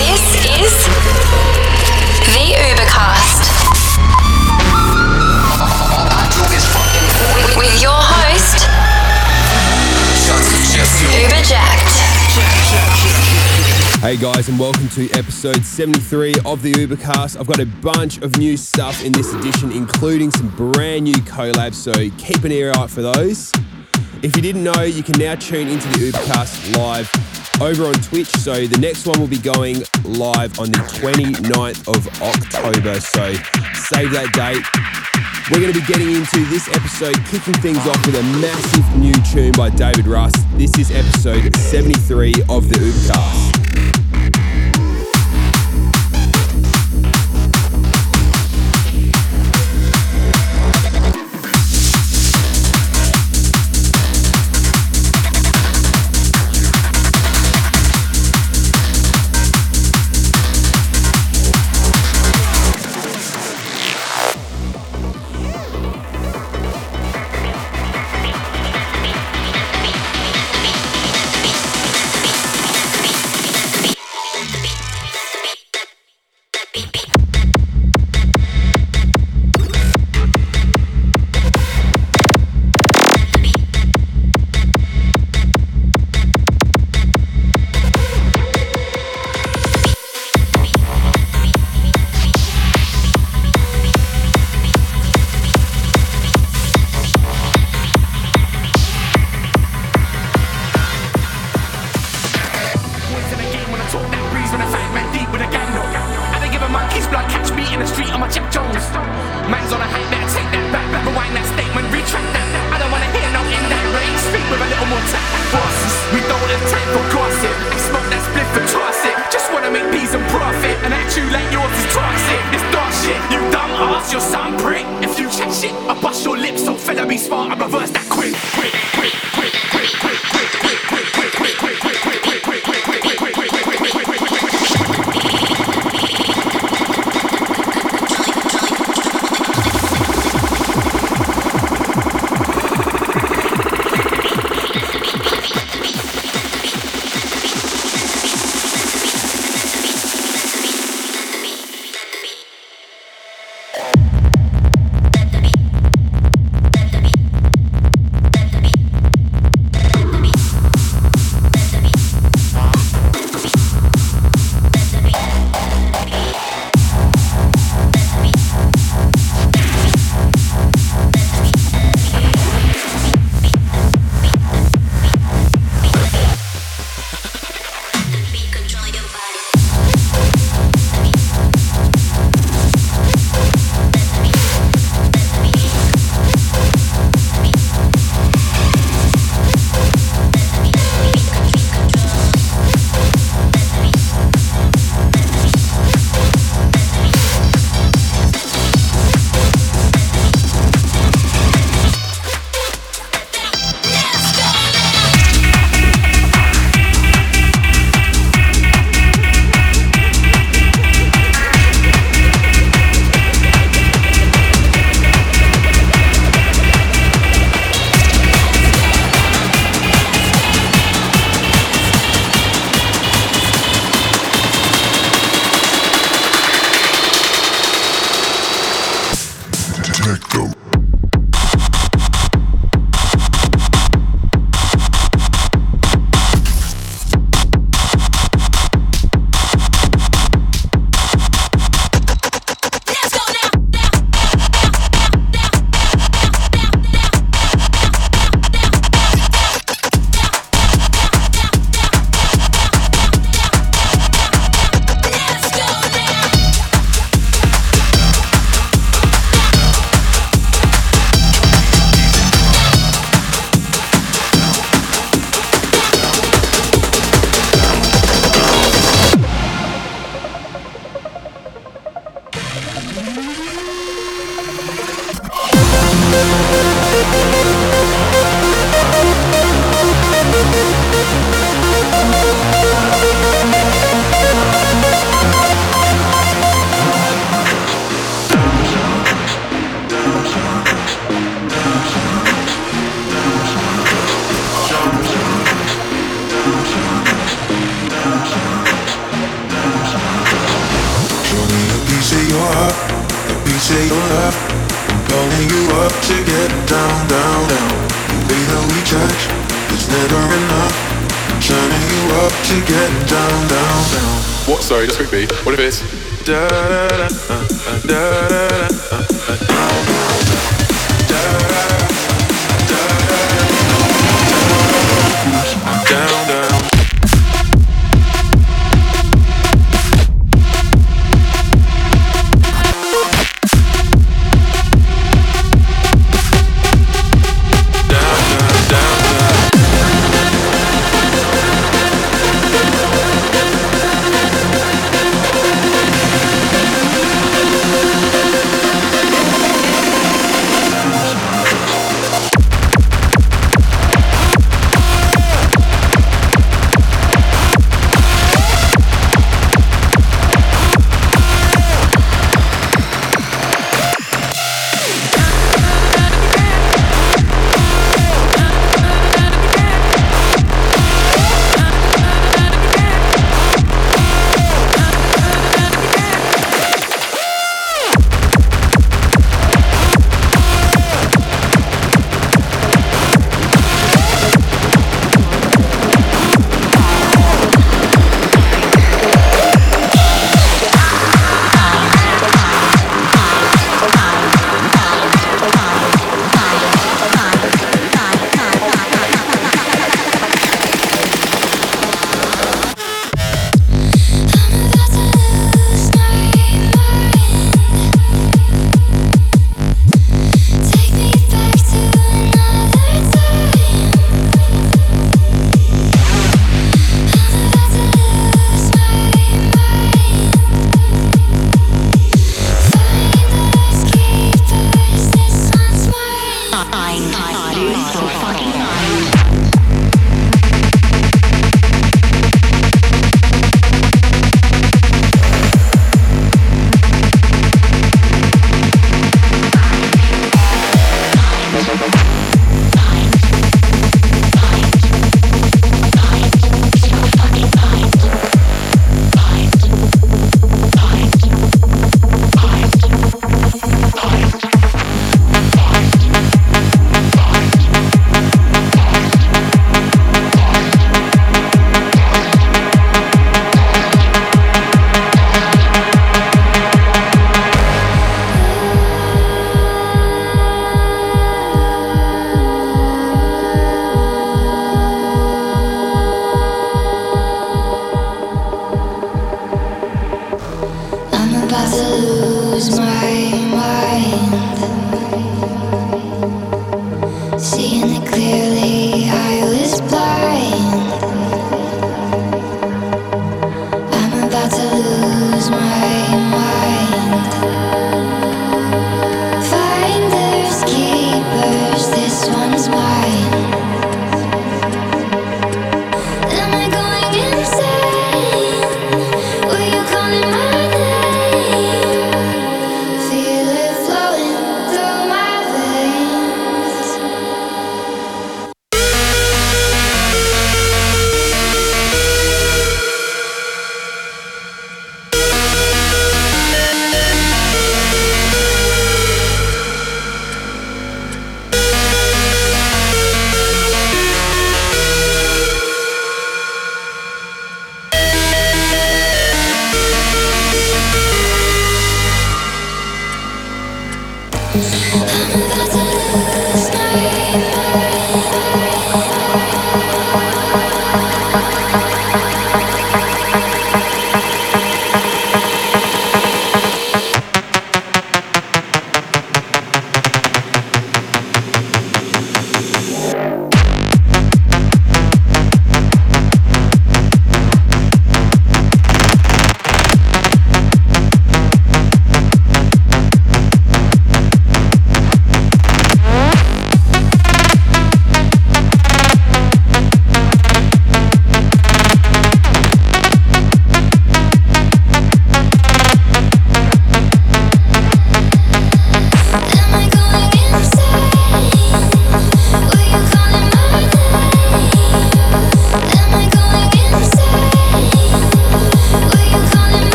This is the Ubercast with, your host, Uberjakd. Hey guys, and welcome to episode 73 of the Ubercast. I've got a bunch of new stuff in this edition, including some brand new collabs, so keep an ear out for those. If you didn't know, you can now tune into the Ubercast live over on Twitch. So the next one will be going live on the 29th of October. So save that date. We're going to be getting into this episode, kicking things off with a massive new tune by David Rust. This is episode 73 of the Ubercast.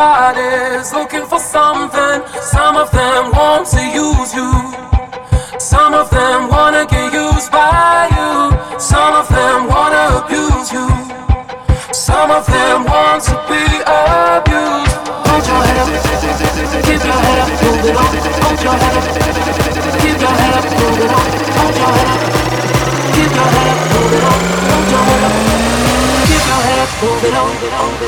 everybody's looking for something. Some of them want to use you. Some of them wanna get used by you. Some of them wanna abuse you. Some of them want to be abused. Hold your head up, keep your head up, move it on. Hold your head up, keep your head up, move it on. Hold your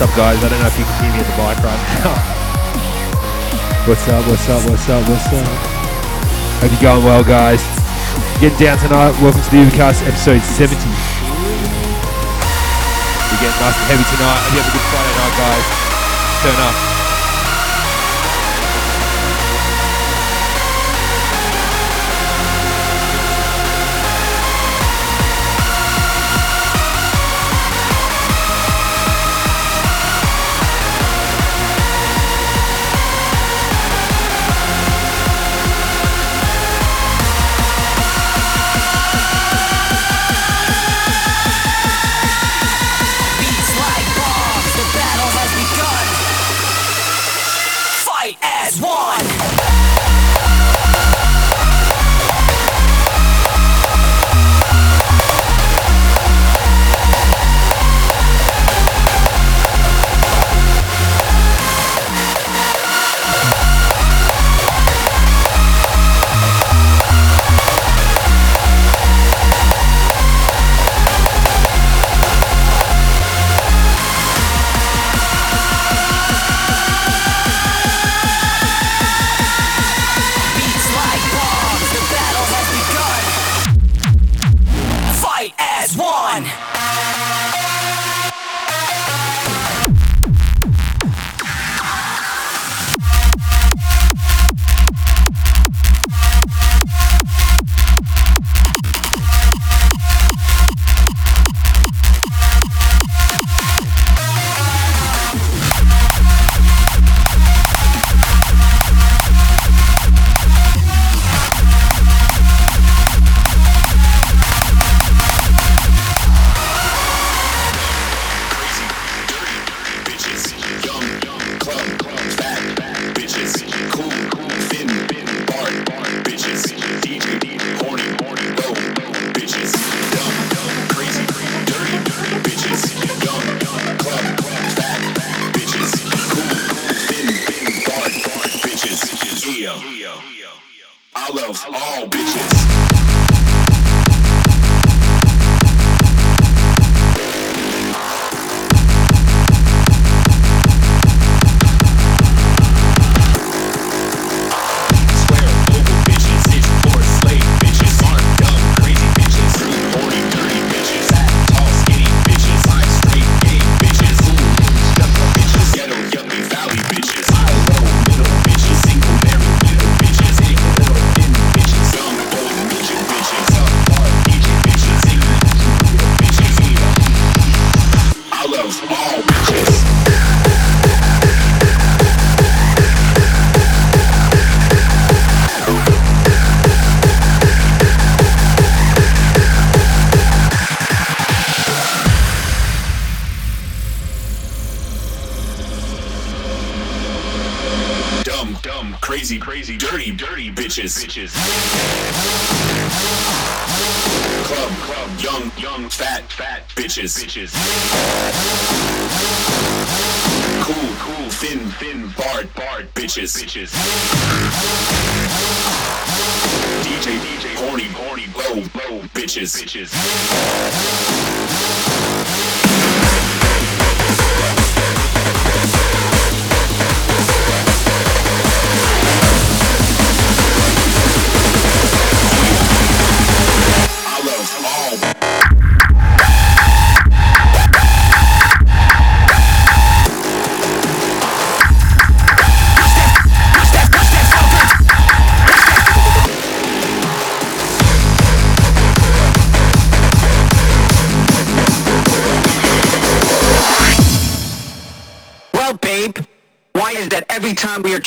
what's up, guys? I don't know if you can hear me at the mic right now. what's up? What's up? What's up? What's up? Hope you're going well, guys. Getting down tonight. Welcome to the Ubercast episode 70. We're getting nice and heavy tonight. Hope you have a good Friday night, guys. Turn up. Bitches. DJ, DJ, horny, horny, low, low bitches. Bitches.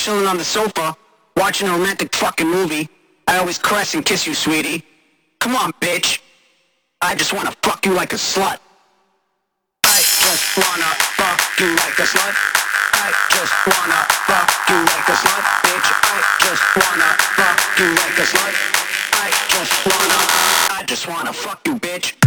Chilling on the sofa, watching a romantic fucking movie, I always caress and kiss you, sweetie? Come on, bitch. I just wanna fuck you like a slut. I just wanna fuck you like a slut. I just wanna fuck you like a slut, bitch. I just wanna fuck you like a slut. I just wanna, I just wanna fuck you, bitch. Bitch.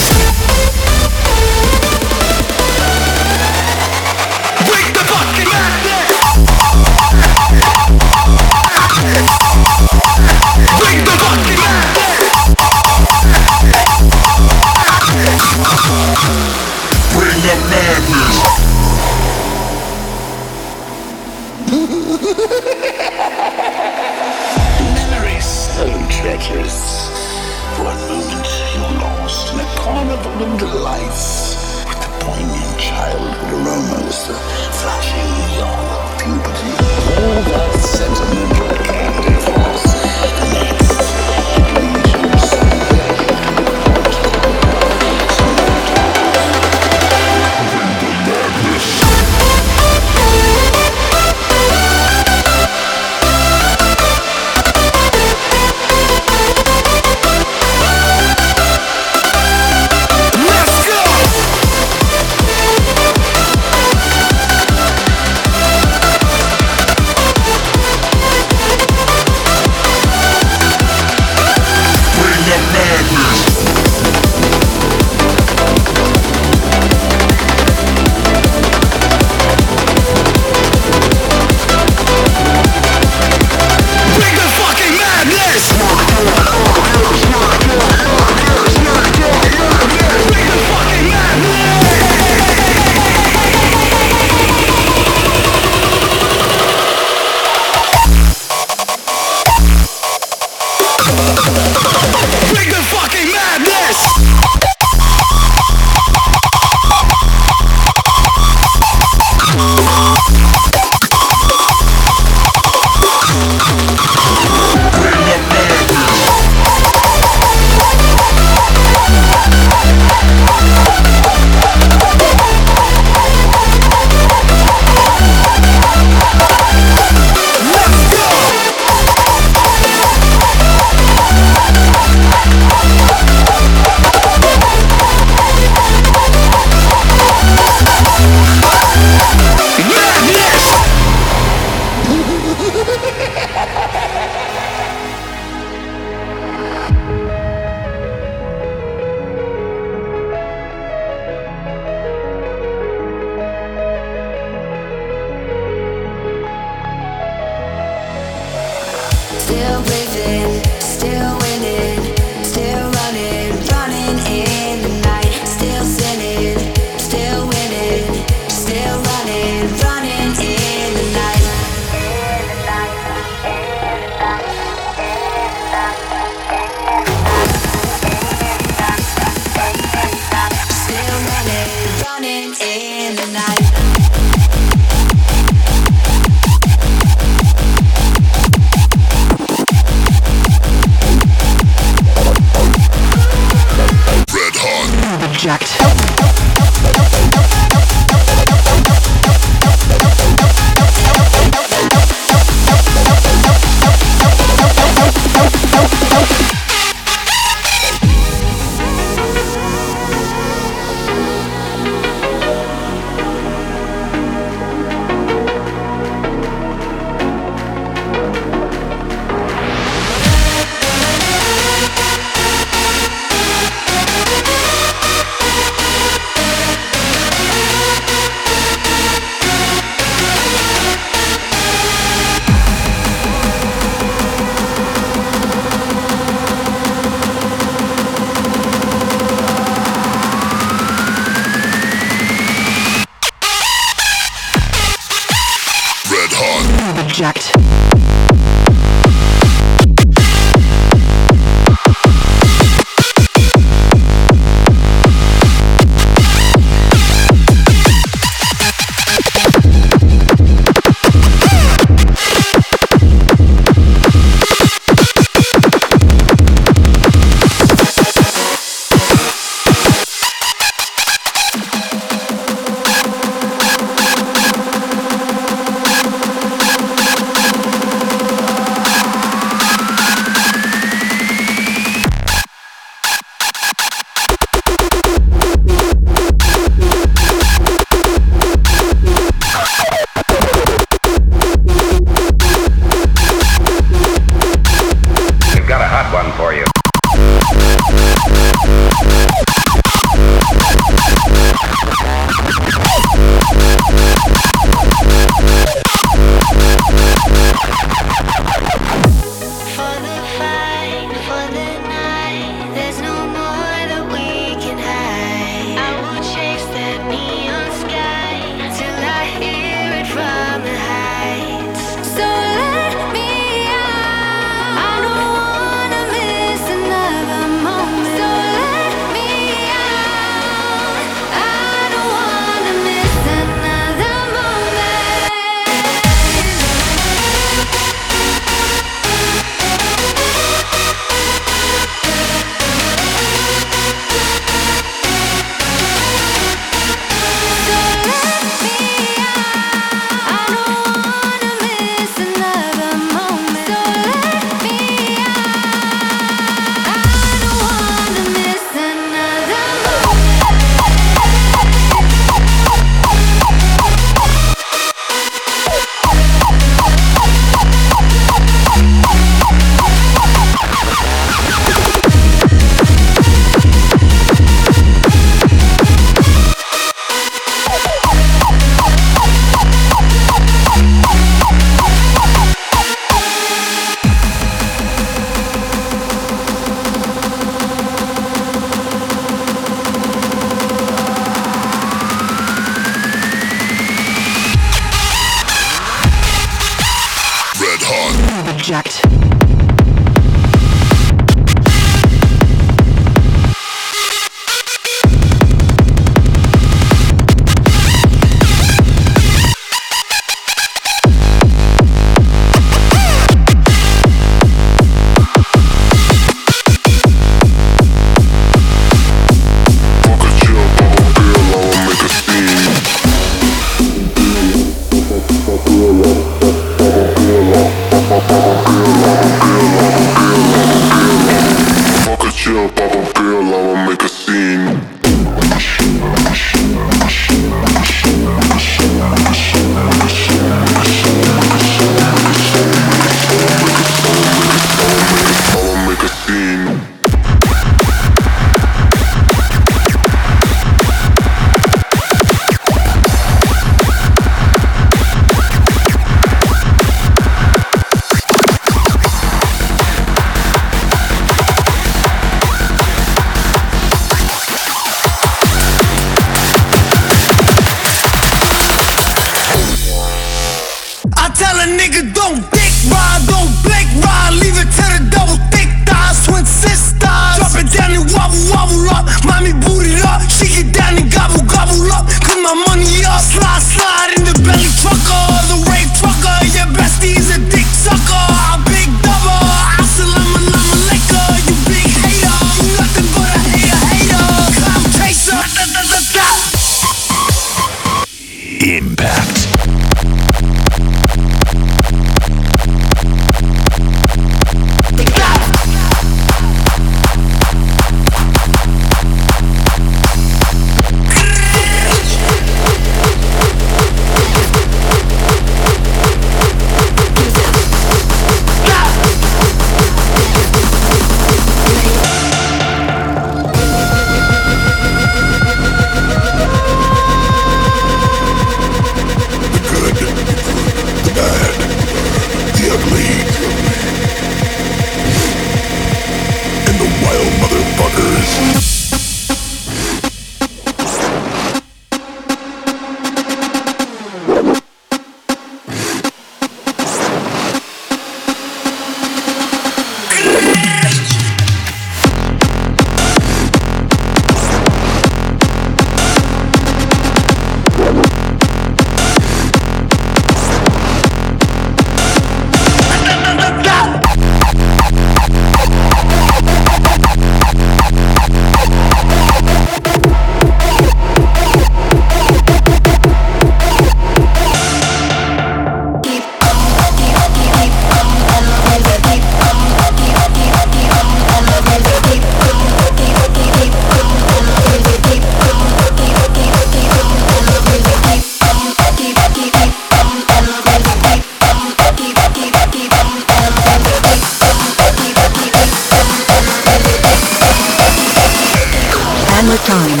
Hammer time.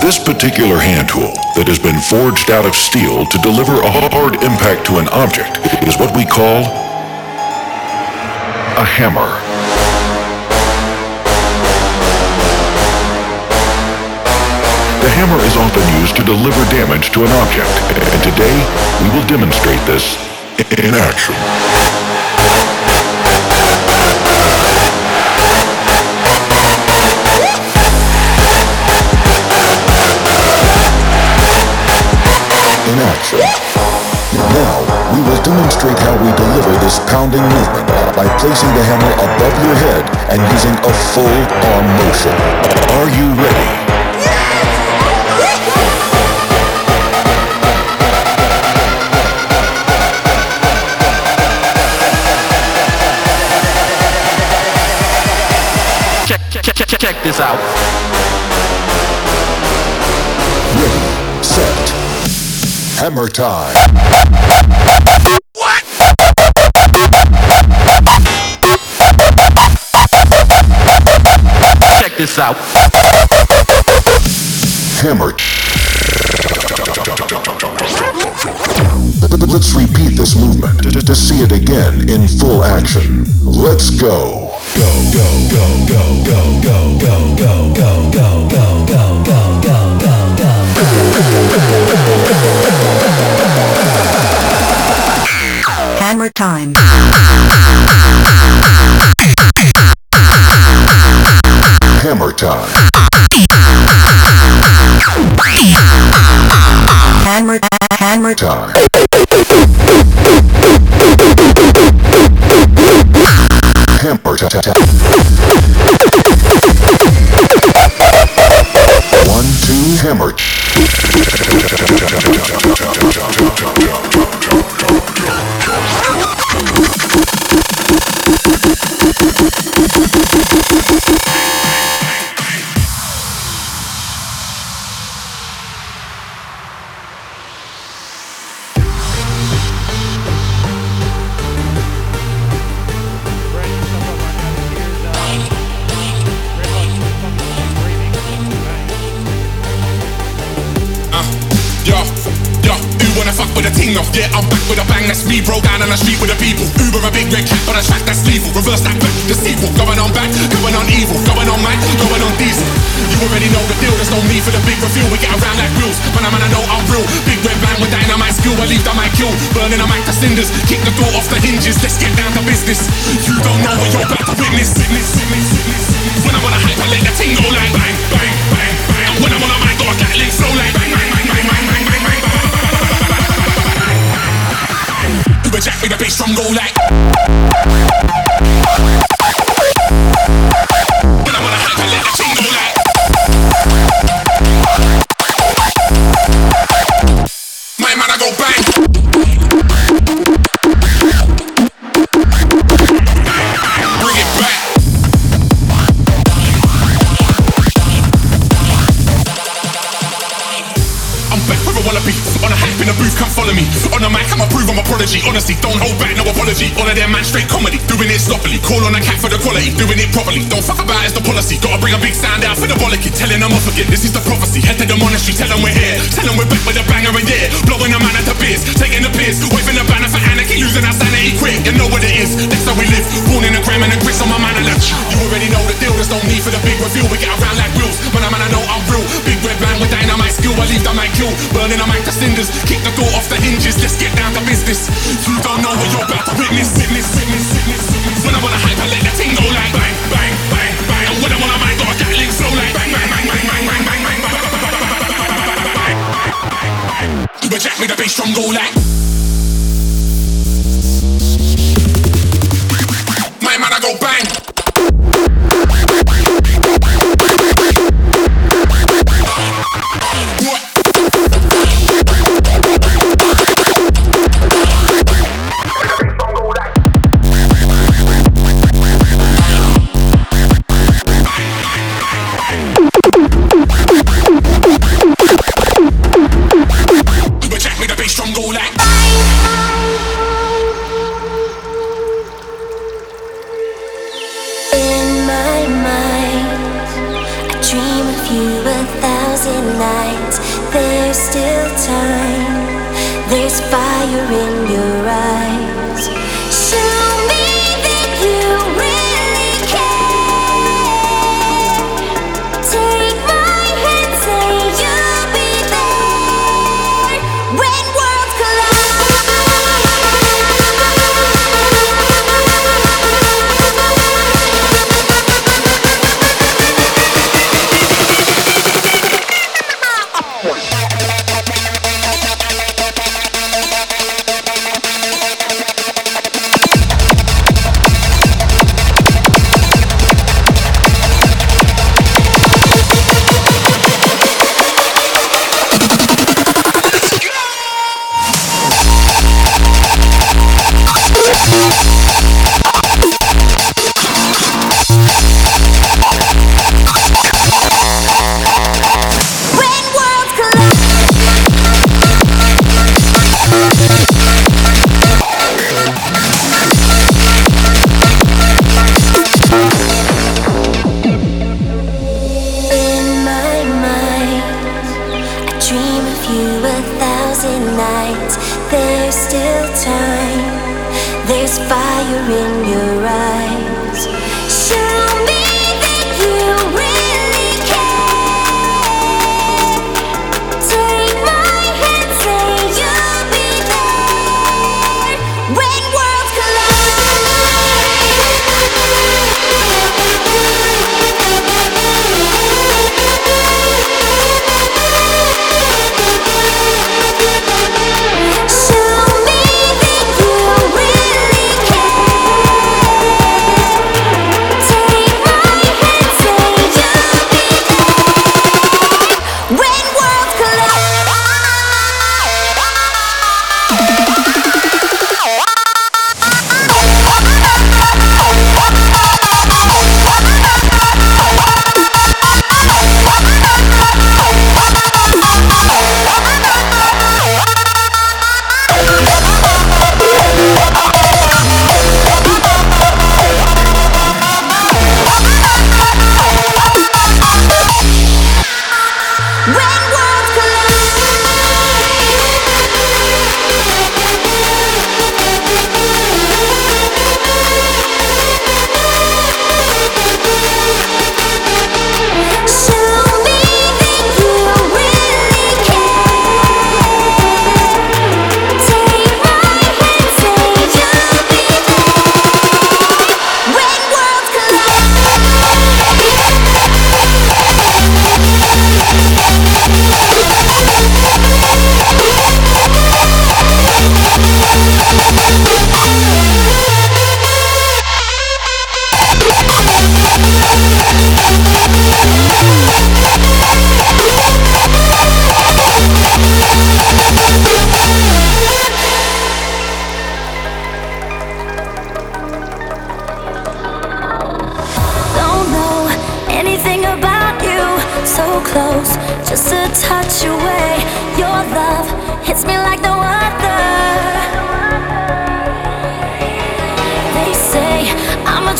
This particular hand tool that has been forged out of steel to deliver a hard impact to an object is what we call a hammer. The hammer is often used to deliver damage to an object, and today we will demonstrate this in action. In action. Now, we will demonstrate how we deliver this pounding movement by placing the hammer above your head and using a full arm motion. Are you ready? Hammer time. Check this out. Hammer. Let's repeat this movement to, see it again in full action. Let's go. Go, go, go, go, go, go, go, go, go, go, go, go, go, go, go, go. close, time. Hammer time. Hammer, hammer time. You reject me, the bass drum go like.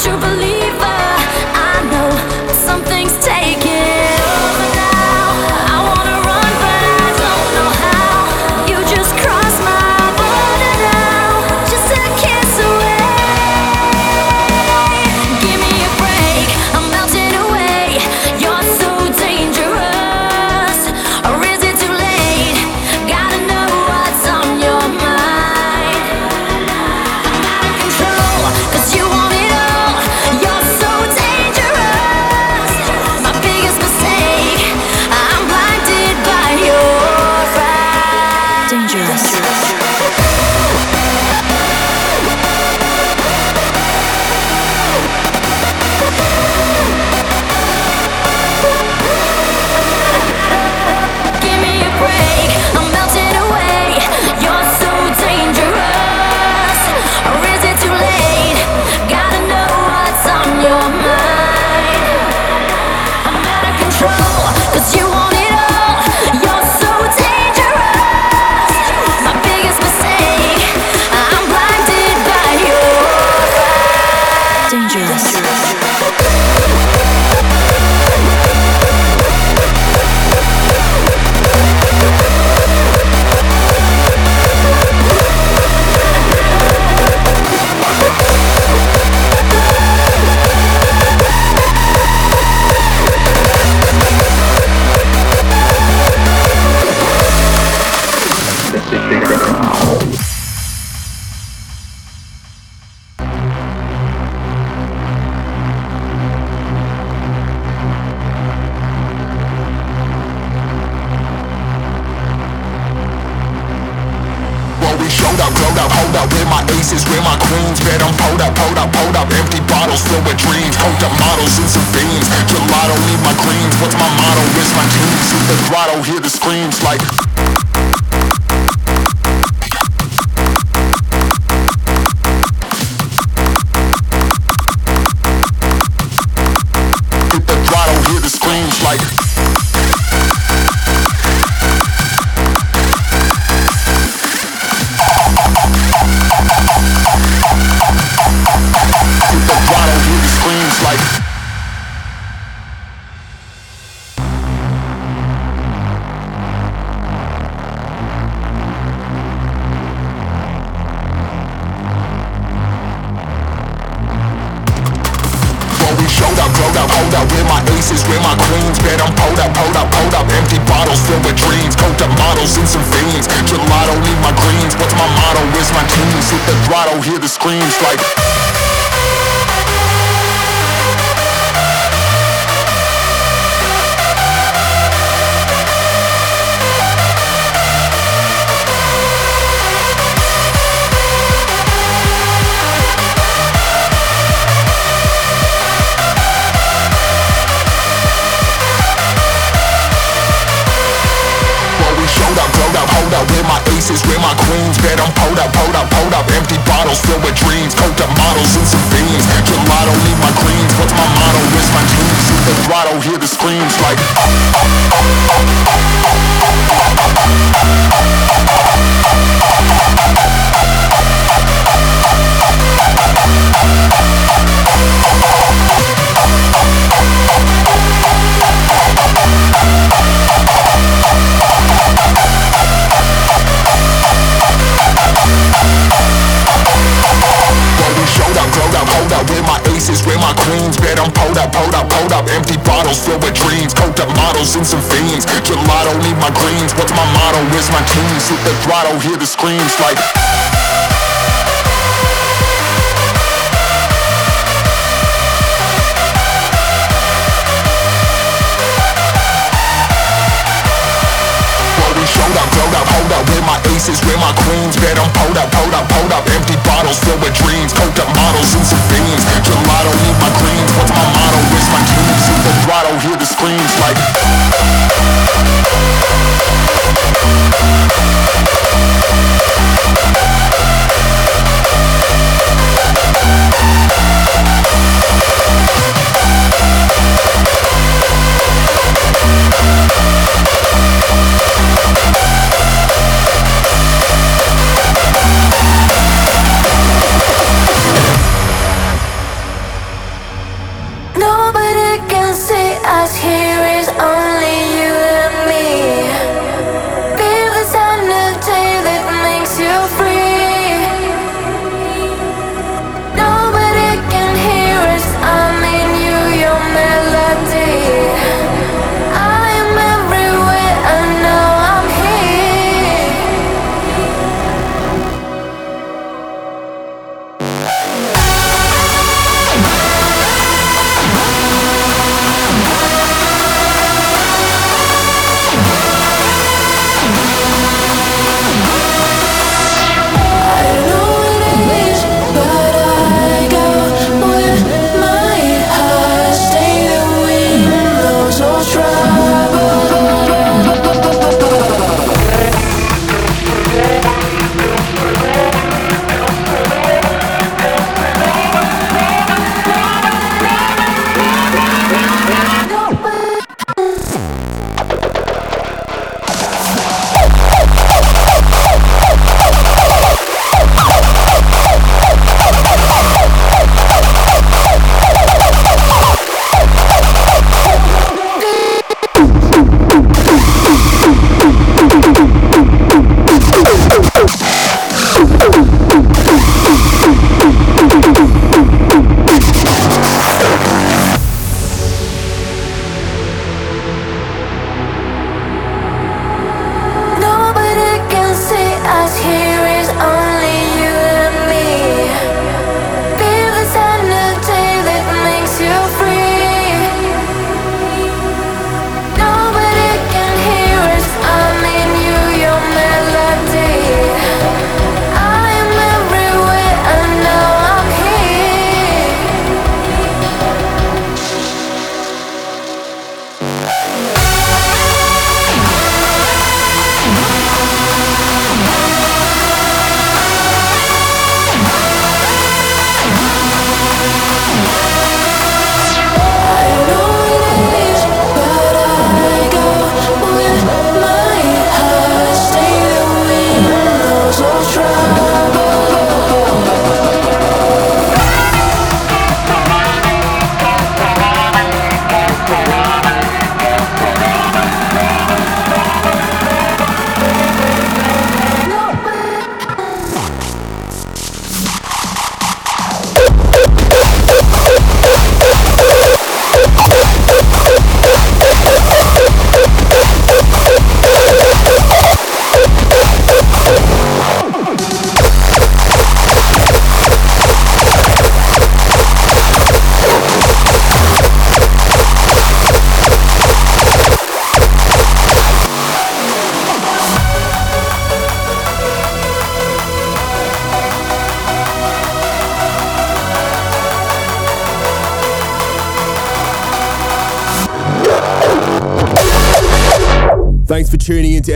I'm a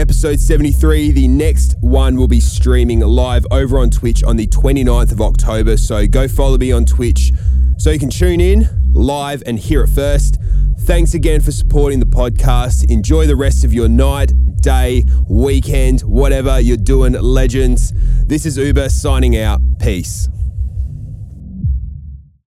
episode 73. The next one will be streaming live over on Twitch on the 29th of October. So go follow me on Twitch so you can tune in live and hear it first. Thanks again for supporting the podcast. Enjoy the rest of your night, day, weekend, whatever you're doing, legends. This is Uber signing out. Peace.